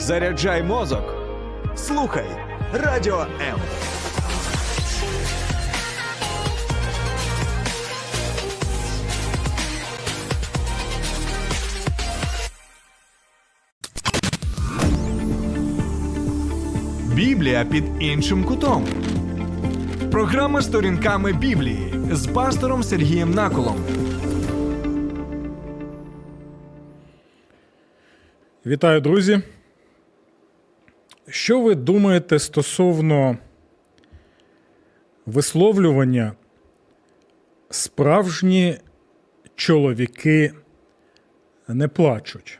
Заряджай мозок. Слухай Радіо М. Біблія під іншим кутом. Програма сторінками Біблії з пастором Сергієм Наколом. Вітаю, друзі. Що ви думаєте стосовно висловлювання справжні чоловіки не плачуть?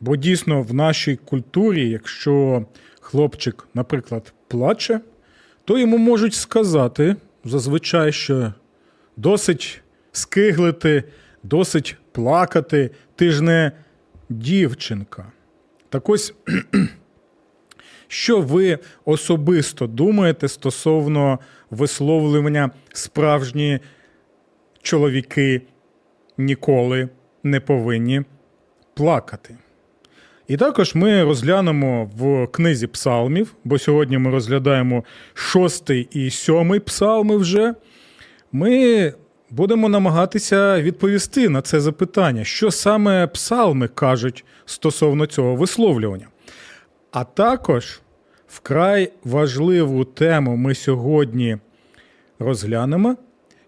Бо дійсно в нашій культурі, якщо хлопчик, наприклад, плаче, то йому можуть сказати зазвичай, що досить скиглити, досить плакати, ти ж не дівчинка. Так ось, що ви особисто думаєте стосовно висловлювання справжні чоловіки ніколи не повинні плакати? І також ми розглянемо в книзі псалмів, бо сьогодні ми розглядаємо шостий і сьомий псалми вже. Ми будемо намагатися відповісти на це запитання, що саме псалми кажуть стосовно цього висловлювання. А також вкрай важливу тему ми сьогодні розглянемо,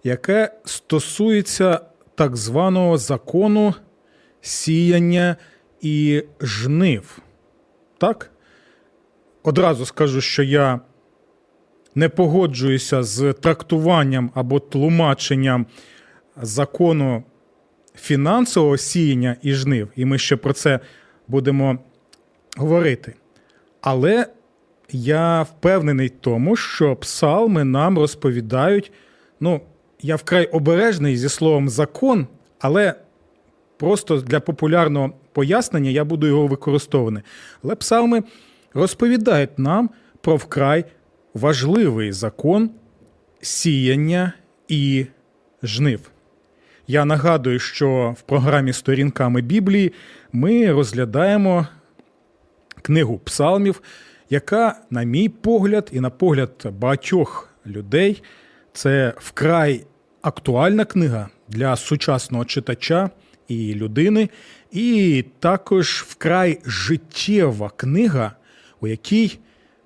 яке стосується так званого закону сіяння і жнив. Так? Одразу скажу, що я не погоджуюся з трактуванням або тлумаченням закону фінансового сіяння і жнив, і ми ще про це будемо говорити. Але я впевнений в тому, що псалми нам розповідають. Ну, я вкрай обережний зі словом закон, але просто для популярного пояснення я буду його використовувати. Але псалми розповідають нам про вкрай важливий закон сіяння і жнив. Я нагадую, що в програмі Сторінками Біблії ми розглядаємо книгу псалмів, яка, на мій погляд, і на погляд багатьох людей, це вкрай актуальна книга для сучасного читача і людини, і також вкрай життєва книга, у якій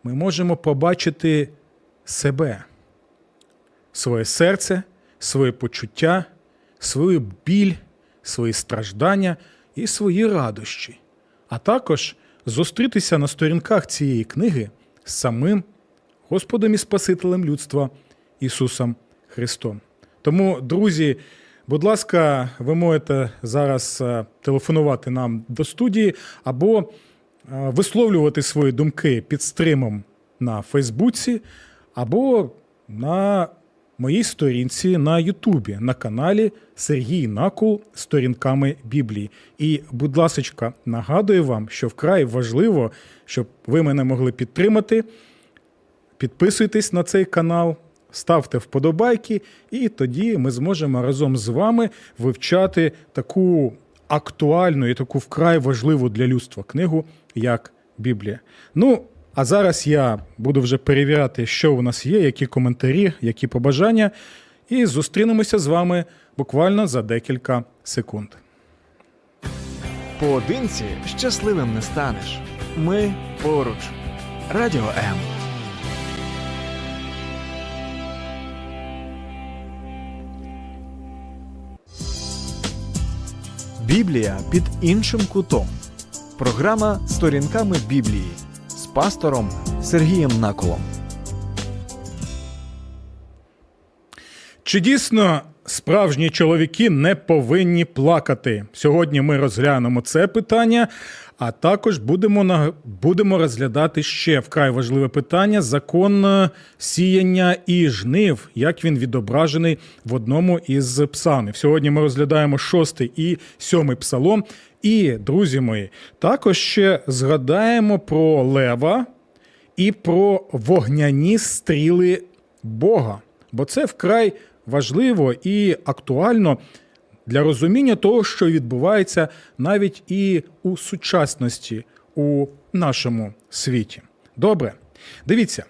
ми можемо побачити себе, своє серце, своє почуття, свою біль, свої страждання і свої радощі, а також зустрітися на сторінках цієї книги з самим Господом і Спасителем людства Ісусом Христом. Тому, друзі, будь ласка, ви можете зараз е, телефонувати нам до студії або висловлювати свої думки під стримом на Фейсбуці, або на моїй сторінці на Ютубі на каналі Сергій Накул сторінками Біблії. І, будь ласка, нагадую вам, що вкрай важливо, щоб ви мене могли підтримати. Підписуйтесь на цей канал, ставте вподобайки, і тоді ми зможемо разом з вами вивчати таку актуальну і таку вкрай важливу для людства книгу, як Біблія. Ну, а зараз я буду вже перевіряти, що у нас є, які коментарі, які побажання, і зустрінемося з вами буквально за декілька секунд. Поодинці щасливим не станеш. Ми поруч. Радіо М. Біблія під іншим кутом. Програма сторінками Біблії з пастором Сергієм Наколом. Чи дійсно справжні чоловіки не повинні плакати? Сьогодні ми розглянемо це питання, а також будемо на будемо розглядати ще вкрай важливе питання: закон е, сіяння і жнив, як він відображений в одному із псалмів. Сьогодні ми розглядаємо шостий і сьомий псалом. І, друзі мої, також ще згадаємо про лева і про вогняні стріли Бога. Бо це вкрай важливо і актуально для розуміння того, що відбувається навіть і у сучасності у нашому світі. Добре, дивіться,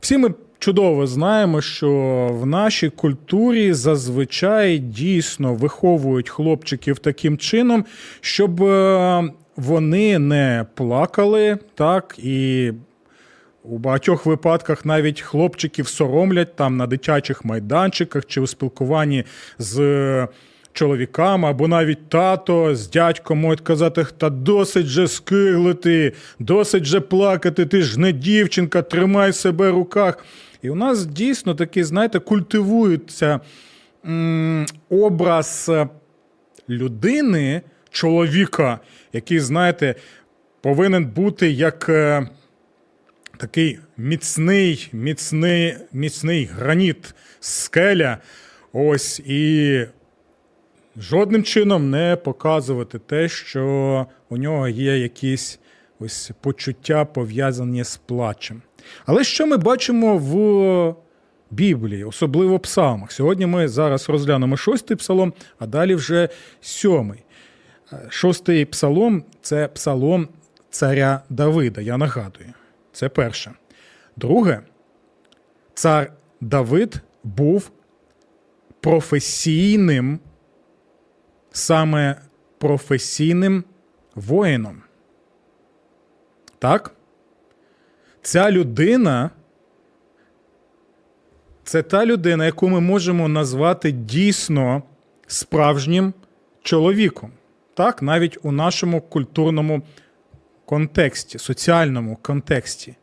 всі ми чудово знаємо, що в нашій культурі зазвичай дійсно виховують хлопчиків таким чином, щоб е, вони не плакали, так і. У багатьох випадках навіть хлопчиків соромлять там на дитячих майданчиках чи у спілкуванні з чоловіками, або навіть тато з дядьком можуть казати, та досить же скиглити, досить же плакати, ти ж не дівчинка, тримай себе в руках. І у нас дійсно такий, знаєте, культивується м- образ людини, чоловіка, який, знаєте, повинен бути як. Е, такий міцний, міцний, міцний граніт, скеля. Ось і жодним чином не показувати те, що у нього є якісь ось почуття пов'язані з плачем. Але що ми бачимо в Біблії, особливо в псалмах? Сьогодні ми зараз розглянемо шостий псалом, а далі вже сьомий. Шостий псалом це псалом царя Давида, я нагадую. Це перше. Друге, цар Давид був професійним, саме професійним воїном. Так? Ця людина це та людина, яку ми можемо назвати дійсно справжнім чоловіком. Так, навіть у нашому культурному контексті, соціальному контексті.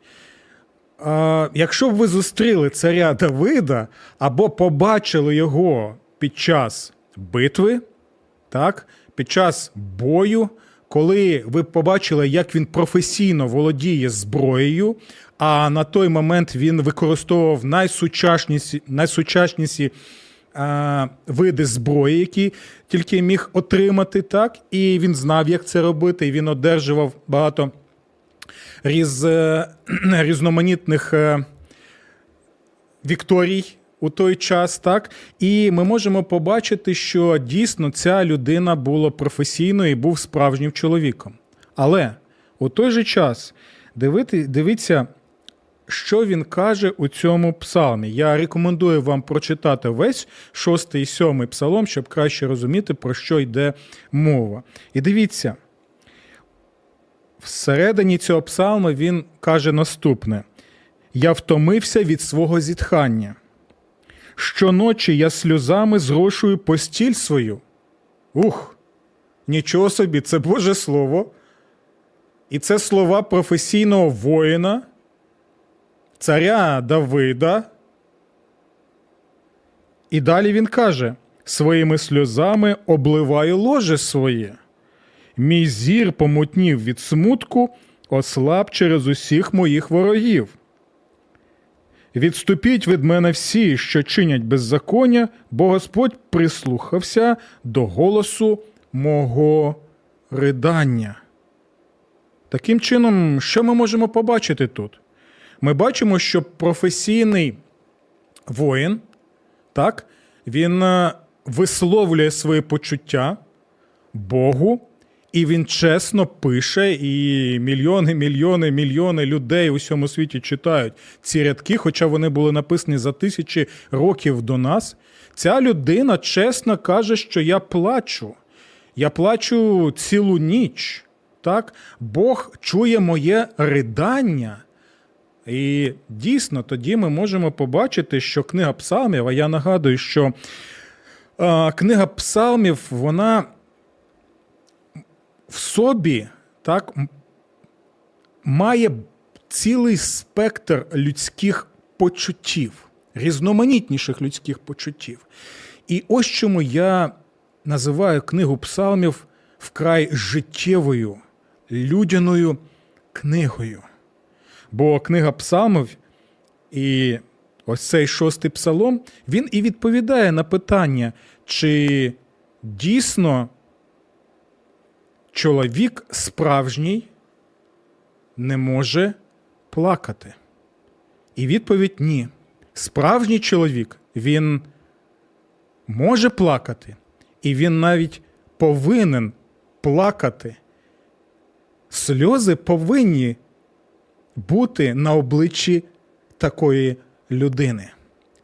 А, Якщо б ви зустріли царя Давида або побачили його під час битви, так, під час бою, коли ви побачили, як він професійно володіє зброєю, а на той момент він використовував найсучасніші найсучасніші а, види зброї, які тільки міг отримати, так, і він знав, як це робити, і він одержував багато різ, е, різноманітних е, вікторій. У той час, так, і ми можемо побачити, що дійсно ця людина була професійною і був справжнім чоловіком. Але у той же час дивити, дивіться, що він каже у цьому псалмі. Я рекомендую вам прочитати весь шостий і сьомий псалом, щоб краще розуміти, про що йде мова. І дивіться, всередині цього псалму він каже наступне: Я втомився від свого зітхання. Щоночі я сльозами зрошую постіль свою. Ух, нічого собі, це Боже Слово. І це слова професійного воїна, царя Давида. І далі він каже: своїми сльозами обливаю ложе своє. Мій зір помутнів від смутку, ослаб через усіх моїх ворогів. Відступіть від мене всі, що чинять беззаконня, бо Господь прислухався до голосу мого ридання. Таким чином, що ми можемо побачити тут? Ми бачимо, що професійний воїн, так, він е, висловлює свої почуття Богу. І він чесно пише, і мільйони, мільйони, мільйони людей у всьому світі читають ці рядки, хоча вони були написані за тисячі років до нас. Ця людина чесно каже, що я плачу. Я плачу цілу ніч. Так? Бог чує моє ридання. І дійсно, тоді ми можемо побачити, що книга Псалмів, а я нагадую, що а, книга Псалмів, вона в собі так, має цілий спектр людських почуттів, різноманітніших людських почуттів. І ось чому я називаю книгу Псалмів вкрай життєвою, людяною книгою. Бо книга Псалмів і ось цей шостий псалом, він і відповідає на питання, чи дійсно чоловік справжній не може плакати. І відповідь ні. Справжній чоловік він може плакати, і він навіть повинен плакати. Сльози повинні бути на обличчі такої людини.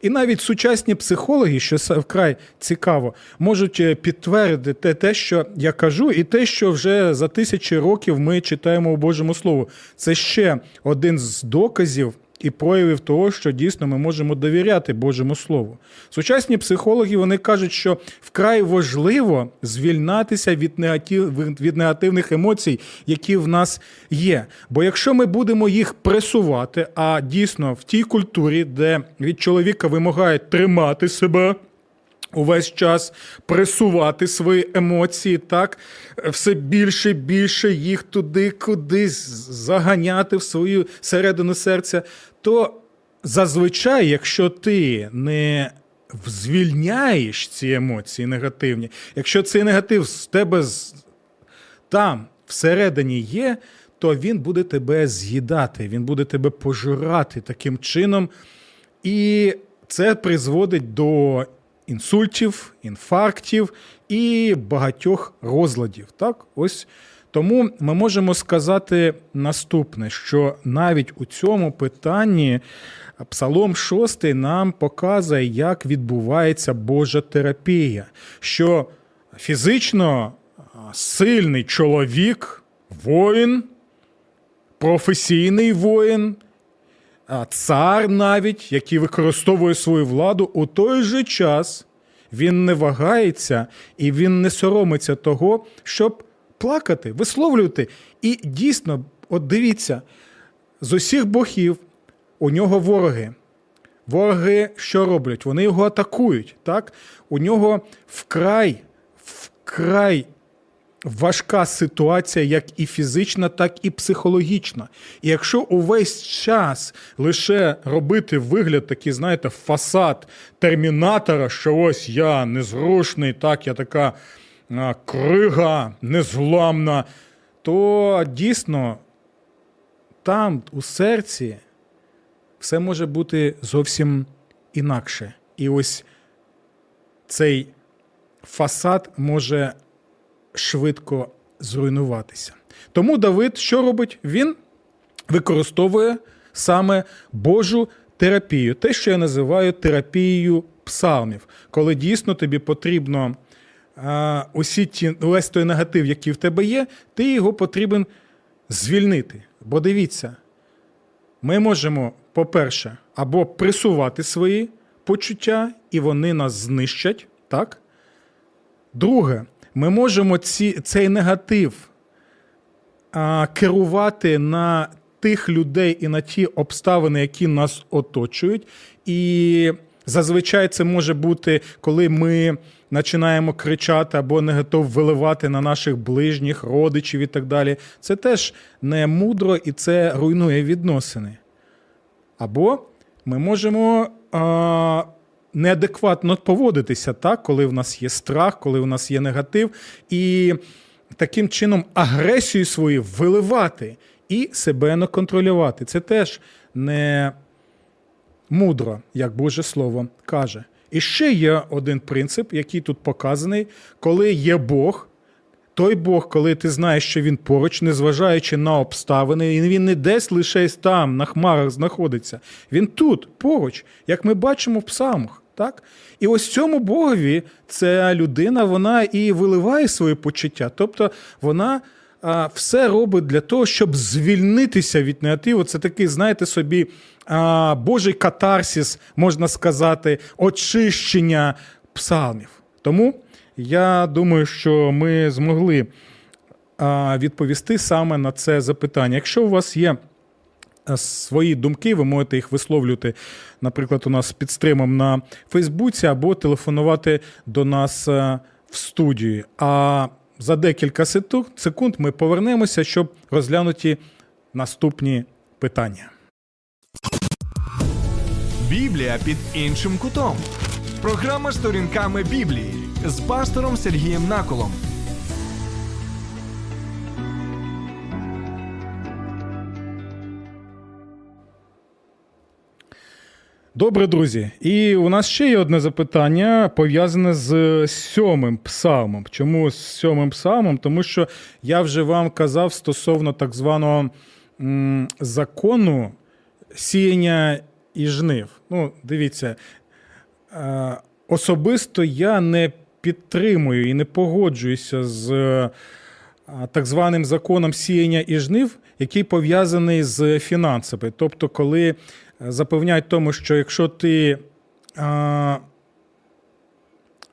І навіть сучасні психологи, що вкрай цікаво, можуть е, підтвердити те, що я кажу, і те, що вже за тисячі років ми читаємо у Божому Слову. Це ще один з доказів і проявів того, що дійсно ми можемо довіряти Божому Слову. Сучасні психологи вони кажуть, що вкрай важливо звільнатися від негатив, від негативних емоцій, які в нас є. Бо якщо ми будемо їх пресувати, а дійсно в тій культурі, де від чоловіка вимагають тримати себе увесь час пресувати свої емоції, так, все більше і більше їх туди кудись заганяти в свою середину серця, то зазвичай, якщо ти не звільняєш ці емоції негативні, якщо цей негатив з тебе там всередині є, то він буде тебе з'їдати, він буде тебе пожирати таким чином. І це призводить до інсультів, інфарктів і багатьох розладів. Так, ось тому ми можемо сказати наступне: що навіть у цьому питанні Псалом 6 нам показує, як відбувається Божа терапія, що фізично сильний чоловік, воїн, професійний воїн цар навіть, який використовує свою владу, у той же час він не вагається і він не соромиться того, щоб плакати, висловлювати. І дійсно, от дивіться, з усіх богів у нього вороги. Вороги що роблять? Вони його атакують. так? У нього вкрай, вкрай важка ситуація, як і фізична, так і психологічна. І якщо увесь час лише робити вигляд, такий, знаєте, фасад термінатора, що ось я незрушний, так, я така а, крига незламна, то дійсно там, у серці, все може бути зовсім інакше. І ось цей фасад може швидко зруйнуватися. Тому Давид що робить? Він використовує саме Божу терапію, те, що я називаю терапією псалмів, коли дійсно тобі потрібно а, усі ті, весь той негатив, який в тебе є, ти його потрібен звільнити. Бо дивіться, ми можемо, по-перше, або присувати свої почуття, і вони нас знищать, так? Друге, ми можемо ці, цей негатив а, керувати на тих людей і на ті обставини, які нас оточують. І зазвичай це може бути, коли ми починаємо кричати або не готов виливати на наших ближніх, родичів і так далі. Це теж не мудро і це руйнує відносини. Або ми можемо. А, неадекватно поводитися, так, коли в нас є страх, коли в нас є негатив, і таким чином агресію свою виливати і себе не контролювати. Це теж не мудро, як Боже Слово каже. І ще є один принцип, який тут показаний, коли є Бог. Той Бог, коли ти знаєш, що він поруч, незважаючи на обставини, і він не десь лише там, на хмарах знаходиться. Він тут, поруч, як ми бачимо в псалмах. Так? І ось цьому Богові ця людина вона і виливає свої почуття. Тобто вона а, все робить для того, щоб звільнитися від негативу. Це такий, знаєте, собі а, Божий катарсіс, можна сказати, очищення псалмів. Тому я думаю, що ми змогли відповісти саме на це запитання. Якщо у вас є Е, свої думки, ви можете їх висловлювати, наприклад, у нас під стримом на Фейсбуці або телефонувати до нас е, в студії. А за декілька секунд ми повернемося, щоб розглянути наступні питання. Біблія під іншим кутом. Програма сторінками Біблії з пастором Сергієм Наколом. Добре, друзі. І у нас ще є одне запитання пов'язане з сьомим псалмом. Чому з сьомим псалмом? Тому що я вже вам казав стосовно так званого закону сіяння і жнив. Ну, дивіться, е, особисто я не підтримую і не погоджуюся з е, так званим законом сіяння і жнив, який пов'язаний з фінансами. Тобто, коли запевняють тому, що якщо ти а,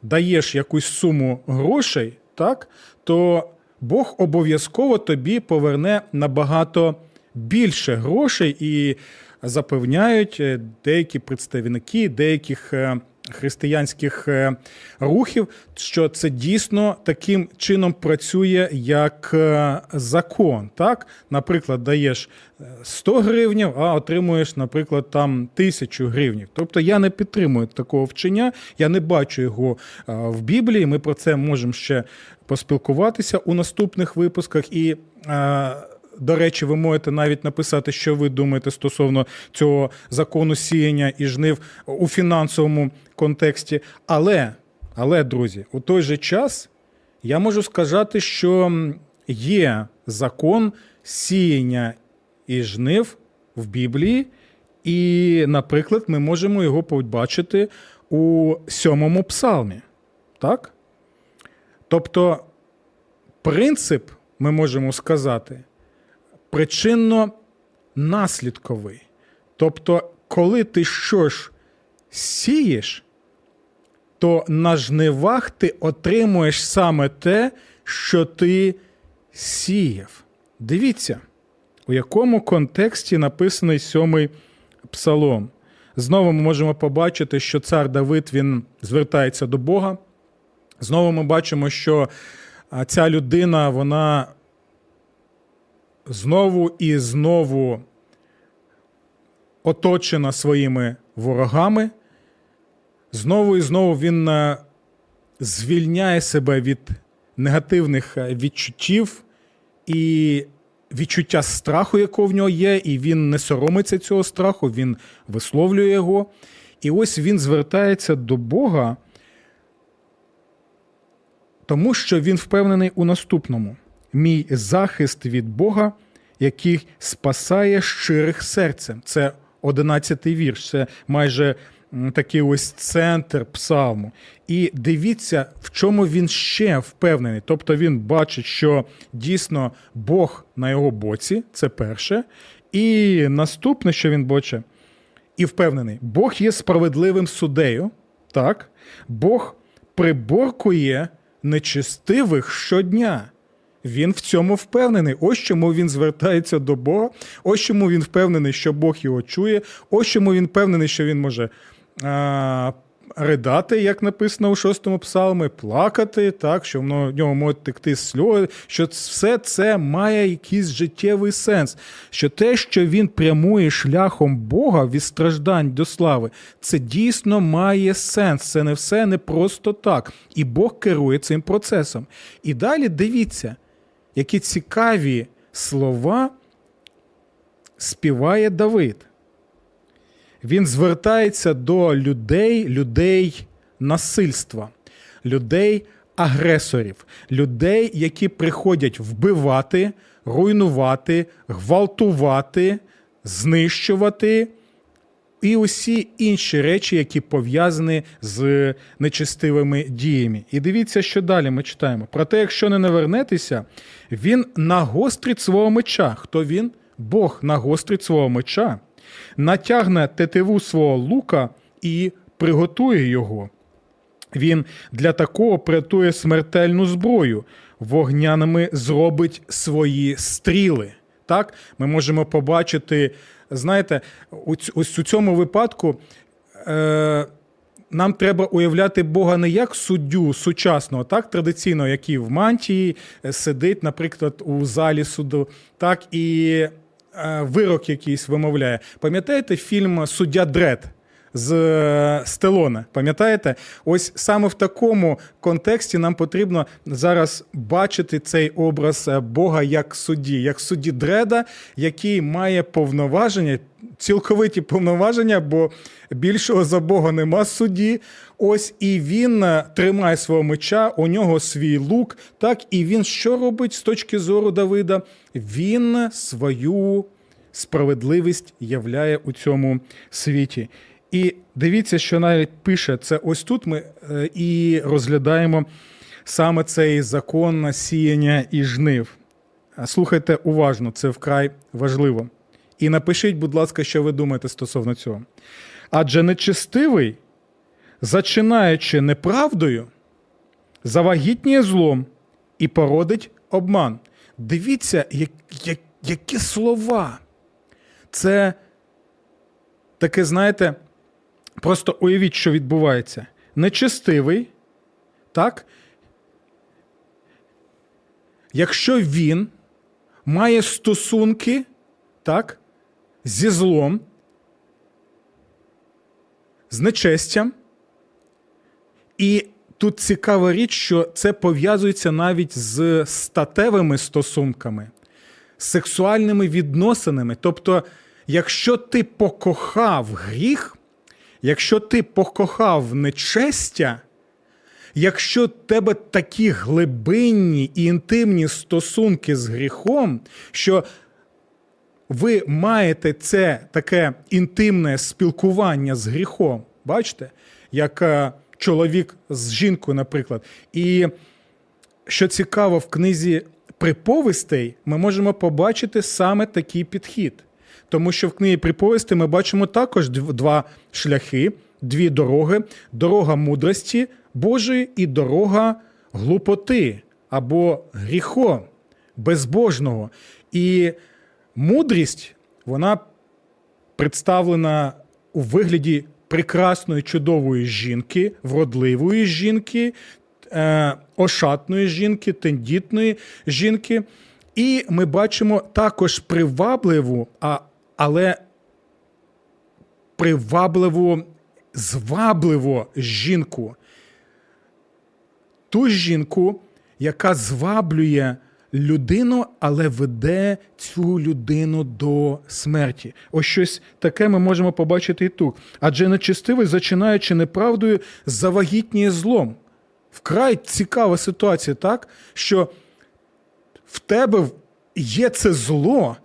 даєш якусь суму грошей, так, то Бог обов'язково тобі поверне набагато більше грошей і запевняють е, деякі представники деяких е, християнських е, рухів, що це дійсно таким чином працює як е, закон. Так, наприклад, даєш 100 гривнів, а отримуєш, наприклад, там тисячу гривнів. Тобто я не підтримую такого вчення, я не бачу його е, в Біблії. Ми про це можемо ще поспілкуватися у наступних випусках і. До речі, ви можете навіть написати, що ви думаєте стосовно цього закону сіяння і жнив у фінансовому контексті. Але, але, друзі, у той же час я можу сказати, що є закон сіяння і жнив в Біблії, і, наприклад, ми можемо його побачити у сьомому псалмі. Так? Тобто, принцип, ми можемо сказати причинно-наслідковий. Тобто, коли ти щось сієш, то на жнивах ти отримуєш саме те, що ти сіяв. Дивіться, у якому контексті написаний сьомий псалом. Знову ми можемо побачити, що цар Давид він звертається до Бога. Знову ми бачимо, що ця людина вона знову і знову оточена своїми ворогами. Знову і знову він е, звільняє себе від негативних е, відчуттів і відчуття страху, якого в нього є, і він не соромиться цього страху, він висловлює його. І ось він звертається до Бога, тому що він впевнений у наступному мій захист від Бога, який спасає щирих серцем. Це одинадцятий вірш, це майже такий ось центр псалму. І дивіться, в чому він ще впевнений. Тобто він бачить, що дійсно Бог на його боці, це перше. І наступне, що він бачить, і впевнений, Бог є справедливим суддею, так? Бог приборкує нечистивих щодня. Він в цьому впевнений. Ось чому він звертається до Бога. Ось чому він впевнений, що Бог його чує. Ось чому він впевнений, що він може а, ридати, як написано у шостому псалмі, плакати, так, що в нього можуть текти сльози, що все це має якийсь життєвий сенс. Що те, що він прямує шляхом Бога від страждань до слави, це дійсно має сенс. Це не все не просто так. І Бог керує цим процесом. І далі дивіться які цікаві слова співає Давид. Він звертається до людей, людей насильства, людей агресорів, людей, які приходять вбивати, руйнувати, гвалтувати, знищувати і усі інші речі, які пов'язані з нечистивими діями. І дивіться, що далі ми читаємо. Проте, якщо не навернетеся, він нагострить свого меча. Хто він? Бог нагострить свого меча, натягне тетиву свого лука і приготує його. Він для такого прятує смертельну зброю, вогняними зробить свої стріли. Так, ми можемо побачити знаєте, ось у цьому випадку. Е, нам треба уявляти Бога не як суддю сучасного, так традиційно, який в мантії е, сидить, наприклад, у залі суду, так і е, вирок якийсь вимовляє. Пам'ятаєте фільм Суддя Дред? З е, Стелона. Пам'ятаєте? Ось саме в такому контексті нам потрібно зараз бачити цей образ е, Бога як судді, як судді Дреда, який має повноваження. цілковиті повноваження, бо більшого за Бога нема судді. Ось і він е, тримає свого меча, у нього свій лук. Так, і він що робить з точки зору Давида? Він свою справедливість являє у цьому світі. І дивіться, що навіть пише це ось тут ми е, і розглядаємо саме цей закон сіяння і жнив. Слухайте уважно, це вкрай важливо. І напишіть, будь ласка, що ви думаєте стосовно цього. Адже нечестивий, зачинаючи неправдою, завагітніє злом і породить обман. Дивіться, як, як, які слова. Це таке, знаєте, просто уявіть, що відбувається. Нечестивий, так? Якщо він має стосунки, так, зі злом, з нечестям. І тут цікава річ, що це пов'язується навіть з статевими стосунками, сексуальними відносинами. Тобто, якщо ти покохав гріх, якщо ти покохав нечестя, якщо в тебе такі глибинні і інтимні стосунки з гріхом, що ви маєте це таке інтимне спілкування з гріхом, бачите, як е, чоловік з жінкою, наприклад. І що цікаво, в книзі приповістей ми можемо побачити саме такий підхід. Тому що в книгі приповістей ми бачимо також два шляхи, дві дороги: дорога мудрості Божої і дорога глупоти або гріхо безбожного. І мудрість, вона представлена у вигляді прекрасної, чудової жінки, вродливої жінки, е, ошатної жінки, тендітної жінки. І ми бачимо також привабливу, а, але привабливу, звабливу жінку. Ту жінку, яка зваблює людину, але веде цю людину до смерті. Ось щось таке ми можемо побачити і тут. Адже нечистивий, зачинаючи неправдою, завагітніє злом. Вкрай цікава ситуація, так? Що в тебе є це зло,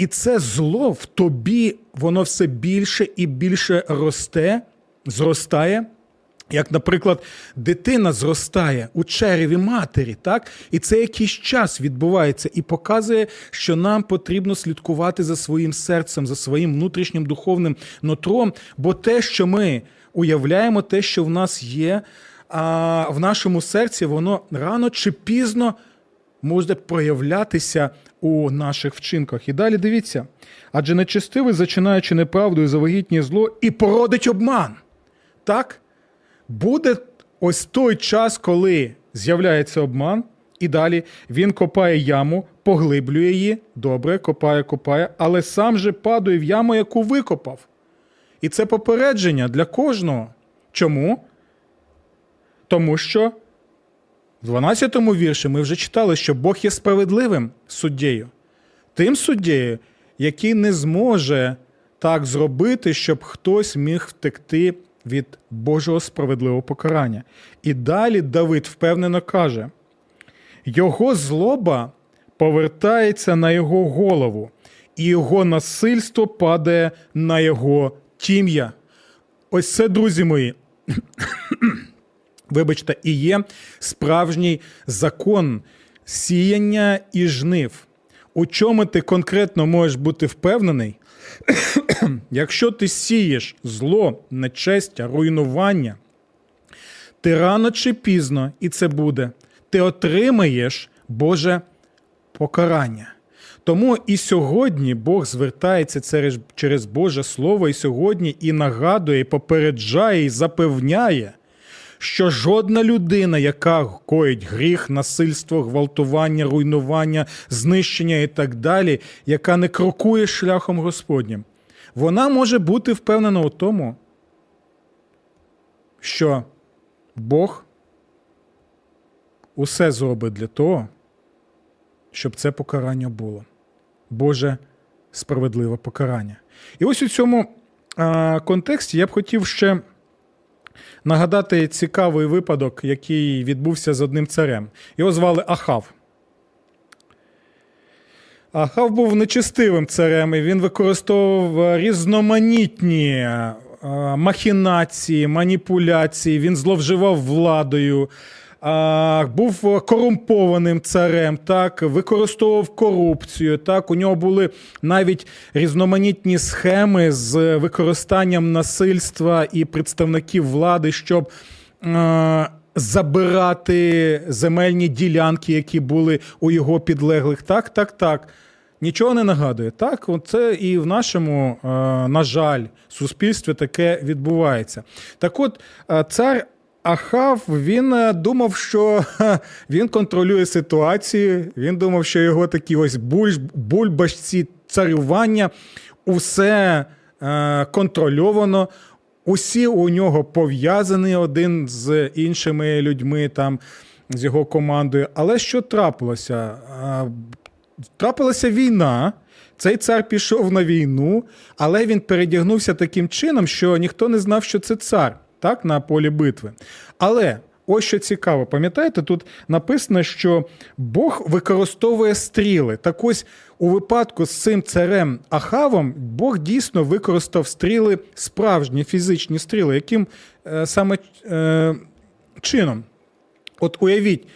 і це зло в тобі, воно все більше і більше росте, зростає. Як, наприклад, дитина зростає у череві матері, так? І це якийсь час відбувається і показує, що нам потрібно слідкувати за своїм серцем, за своїм внутрішнім духовним нутром, бо те, що ми уявляємо, те, що в нас є, а в нашому серці, воно рано чи пізно може проявлятися у наших вчинках. І далі дивіться, адже нечестивий, зачинаючи неправдою завагітнє зло, і породить обман. Так? буде ось той час, коли з'являється обман, і далі він копає яму, поглиблює її, добре, копає, копає, але сам же падає в яму, яку викопав. І це попередження для кожного. Чому? Тому що в 12 вірші ми вже читали, що Бог є справедливим суддєю. Тим суддєю, який не зможе так зробити, щоб хтось міг втекти від Божого справедливого покарання. І далі Давид впевнено каже: його злоба повертається на його голову, і його насильство падає на його тім'я. Ось це, друзі мої. Вибачте, і є справжній закон сіяння і жнив. У чому ти конкретно можеш бути впевнений, Якщо ти сієш зло, нечестя, руйнування, ти рано чи пізно, і це буде, ти отримаєш Боже покарання. Тому і сьогодні Бог звертається через Боже Слово, і сьогодні і нагадує, і попереджає, і запевняє, що жодна людина, яка коїть гріх, насильство, гвалтування, руйнування, знищення і так далі, яка не крокує шляхом Господнім, вона може бути впевнена у тому, що Бог усе зробить для того, щоб це покарання було. Боже, справедливе покарання. І ось у цьому а, контексті я б хотів ще нагадати цікавий випадок, який відбувся з одним царем. Його звали Ахав. Ахав був нечестивим царем, і він використовував різноманітні е, махінації, маніпуляції, він зловживав владою, був корумпованим царем, так, використовував корупцію. Так, У нього були навіть різноманітні схеми з використанням насильства і представників влади, щоб. А, Забирати земельні ділянки, які були у його підлеглих. Так, так, так. Нічого не нагадує. Так, це і в нашому, на жаль, суспільстві таке відбувається. Так от, цар Ахав він е, думав, що він контролює ситуацію. Він думав, що його такі ось бульбашці царювання, усе е, контрольовано. Усі у нього пов'язані один з іншими людьми, там, з його командою. Але що трапилося? Трапилася війна. Цей цар пішов на війну, але він передягнувся таким чином, що ніхто не знав, що це цар так, на полі битви. Але ось що цікаво, пам'ятаєте, тут написано, що Бог використовує стріли. Так ось у випадку з цим царем Ахавом Бог дійсно використав стріли, справжні фізичні стріли, яким е, саме е, чином. От уявіть.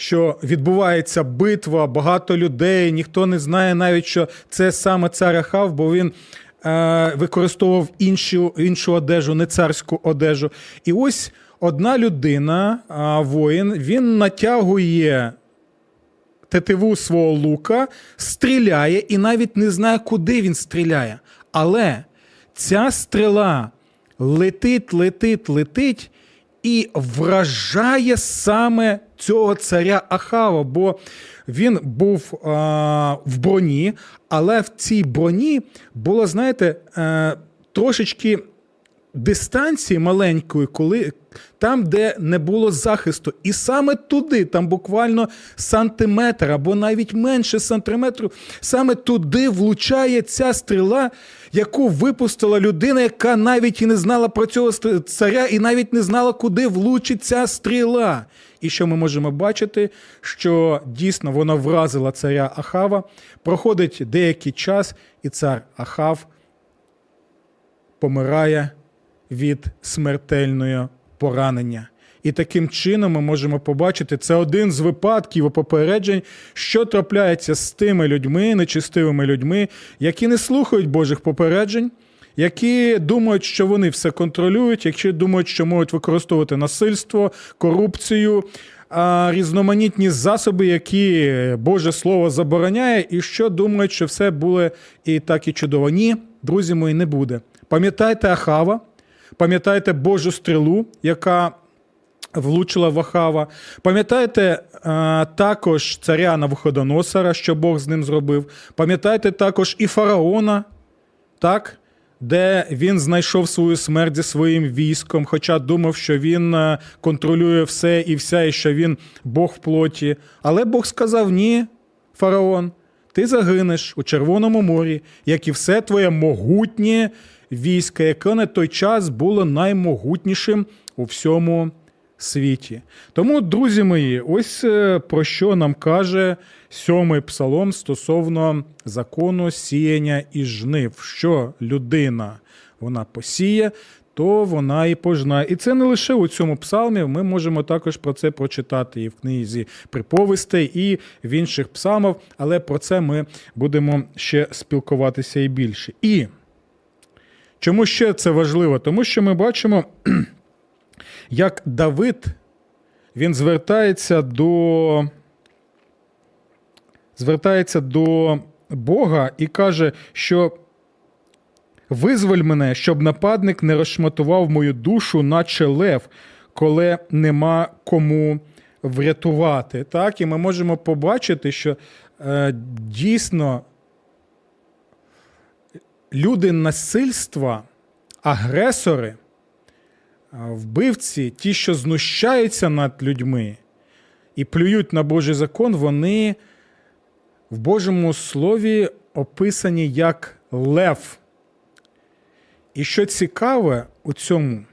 Що відбувається битва, багато людей, ніхто не знає навіть, що це саме цар Ахав, бо він використовував іншу іншу одежу, не царську одежу. І ось одна людина, воїн, він натягує тетиву свого лука, стріляє і навіть не знає, куди він стріляє. Але ця стріла летить, летить, летить. І вражає саме цього царя Ахава, бо він був а, в броні, але в цій броні було, знаєте, а, е, трошечки дистанції маленької, коли там, де не було захисту. І саме туди, там буквально сантиметр або навіть менше сантиметру, саме туди влучає ця стріла, яку випустила людина, яка навіть і не знала про цього царя, і навіть не знала, куди влучить ця стріла. І що ми можемо бачити, що дійсно вона вразила царя Ахава. Проходить деякий час, і цар Ахав помирає від смертельного поранення. І таким чином ми можемо побачити, це один з випадків попереджень, що трапляється з тими людьми, нечистивими людьми, які не слухають Божих попереджень, які думають, що вони все контролюють, які думають, що можуть використовувати насильство, корупцію, різноманітні засоби, які Боже Слово забороняє, і що думають, що все буде і так і чудово. Ні, друзі мої, не буде. Пам'ятайте Ахава, пам'ятайте Божу стрілу, яка влучила в Ахава. Пам'ятаєте також царя Навуходоносора, що Бог з ним зробив. Пам'ятаєте також і фараона, так? де він знайшов свою смерть зі своїм військом, хоча думав, що він е, контролює все і вся, і що він Бог в плоті. Але Бог сказав: ні, фараон, ти загинеш у Червоному морі, як і все твоє могутнє військо, яке на той час було наймогутнішим у всьому світі. Тому, друзі мої, ось е, про що нам каже сьомий псалом стосовно закону сіяння і жнив, що людина вона посіє. То вона і пожна. І це не лише у цьому псалмі. Ми можемо також про це прочитати і в книзі приповістей, і в інших псалмах, але про це ми будемо ще спілкуватися і більше. І чому ще це важливо? Тому що ми бачимо як Давид він звертається до звертається до Бога і каже, що визволь мене, щоб нападник не розшматував мою душу, наче лев, коли нема кому врятувати. Так, І ми можемо побачити, що е, дійсно люди насильства, агресори вбивці, ті, що знущаються над людьми і плюють на Божий закон, вони в Божому слові описані як лев. І що цікаве у цьому,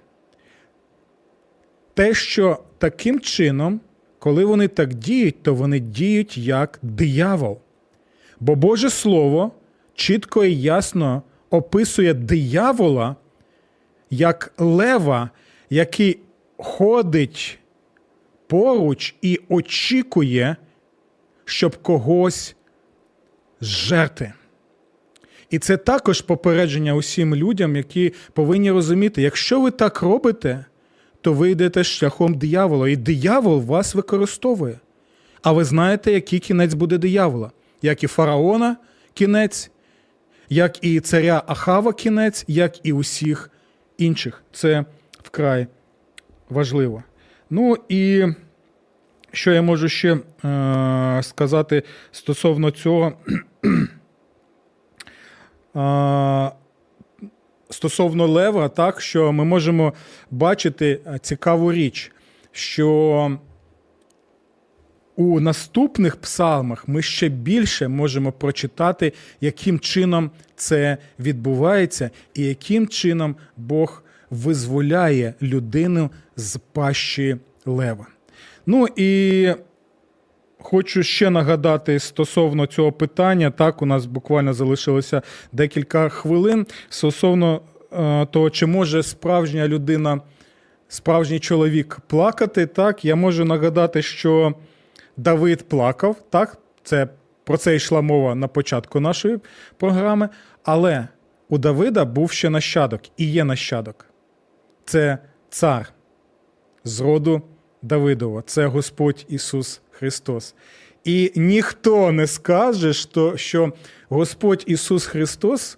те, що таким чином, коли вони так діють, то вони діють як диявол. Бо Боже Слово чітко і ясно описує диявола як лева, який ходить поруч і очікує, щоб когось зжерти. І це також попередження усім людям, які повинні розуміти, якщо ви так робите, то ви йдете шляхом диявола, і диявол вас використовує. А ви знаєте, який кінець буде диявола? Як і фараона кінець, як і царя Ахава кінець, як і усіх інших. Це вкрай важливо. Ну і що я можу ще е, сказати стосовно цього? е, стосовно лева, так, що ми можемо бачити цікаву річ, що у наступних псалмах ми ще більше можемо прочитати, яким чином це відбувається, і яким чином Бог визволяє людину з пащі лева. Ну і хочу ще нагадати стосовно цього питання. Так, у нас буквально залишилося декілька хвилин стосовно е, того, чи може справжня людина, справжній чоловік плакати. Так, я можу нагадати, що Давид плакав, так, це про це йшла мова на початку нашої програми. Але у Давида був ще нащадок і є нащадок. Це цар з роду Давидова, це Господь Ісус Христос. І ніхто не скаже, що Господь Ісус Христос,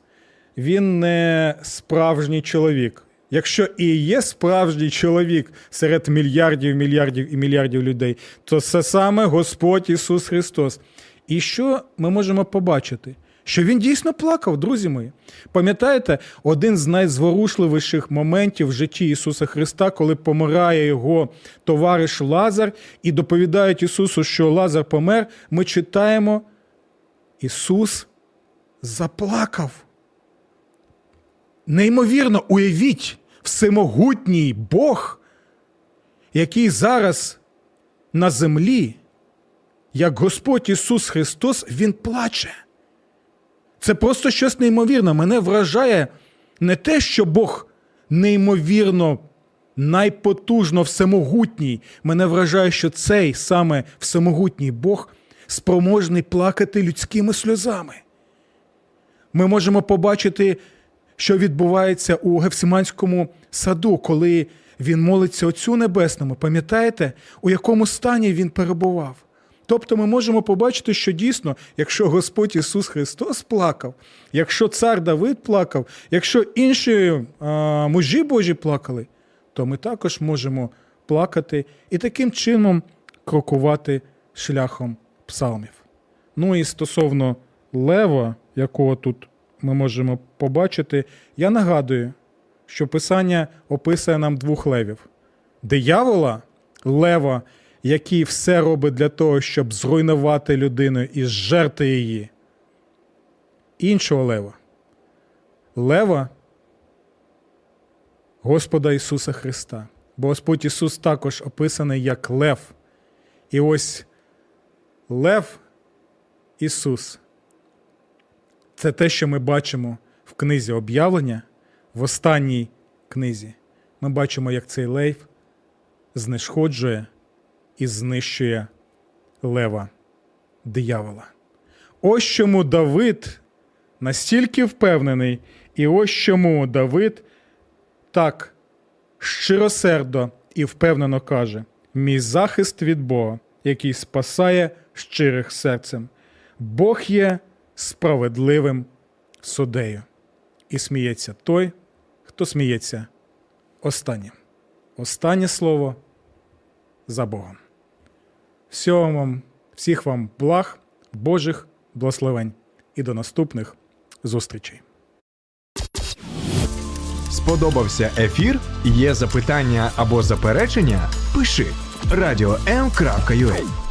Він не справжній чоловік. Якщо і є справжній чоловік серед мільярдів, мільярдів і мільярдів людей, то це саме Господь Ісус Христос. І що ми можемо побачити? Що він дійсно плакав, друзі мої. Пам'ятаєте, один з найзворушливіших моментів в житті Ісуса Христа, коли помирає його товариш Лазар, і доповідають Ісусу, що Лазар помер, ми читаємо, Ісус заплакав. Неймовірно, уявіть, всемогутній Бог, який зараз на землі, як Господь Ісус Христос, Він плаче. Це просто щось неймовірне. Мене вражає не те, що Бог неймовірно, найпотужно всемогутній. Мене вражає, що цей саме всемогутній Бог спроможний плакати людськими сльозами. Ми можемо побачити, що відбувається у Гефсиманському саду, коли він молиться Отцю Небесному. Пам'ятаєте, у якому стані він перебував? Тобто ми можемо побачити, що дійсно, якщо Господь Ісус Христос плакав, якщо цар Давид плакав, якщо інші а, мужі Божі плакали, то ми також можемо плакати і таким чином крокувати шляхом псалмів. Ну і стосовно лева, якого тут ми можемо побачити, я нагадую, що Писання описує нам двох левів: диявола, лева який все робить для того, щоб зруйнувати людину і зжерти її. Іншого лева. Лева Господа Ісуса Христа. Бо Господь Ісус також описаний як Лев. І ось Лев Ісус. Це те, що ми бачимо в книзі об'явлення, в останній книзі. Ми бачимо, як цей лев знешкоджує і знищує лева диявола. Ось чому Давид настільки впевнений, і ось чому Давид так щиросердо і впевнено каже: мій захист від Бога, який спасає щирих серцем. Бог є справедливим судею. І сміється той, хто сміється останнім. Останнє слово за Богом. Всього вам, всіх вам благ, Божих благословень і до наступних зустрічей. Сподобався ефір? Є запитання або заперечення? Пиши радіом.ua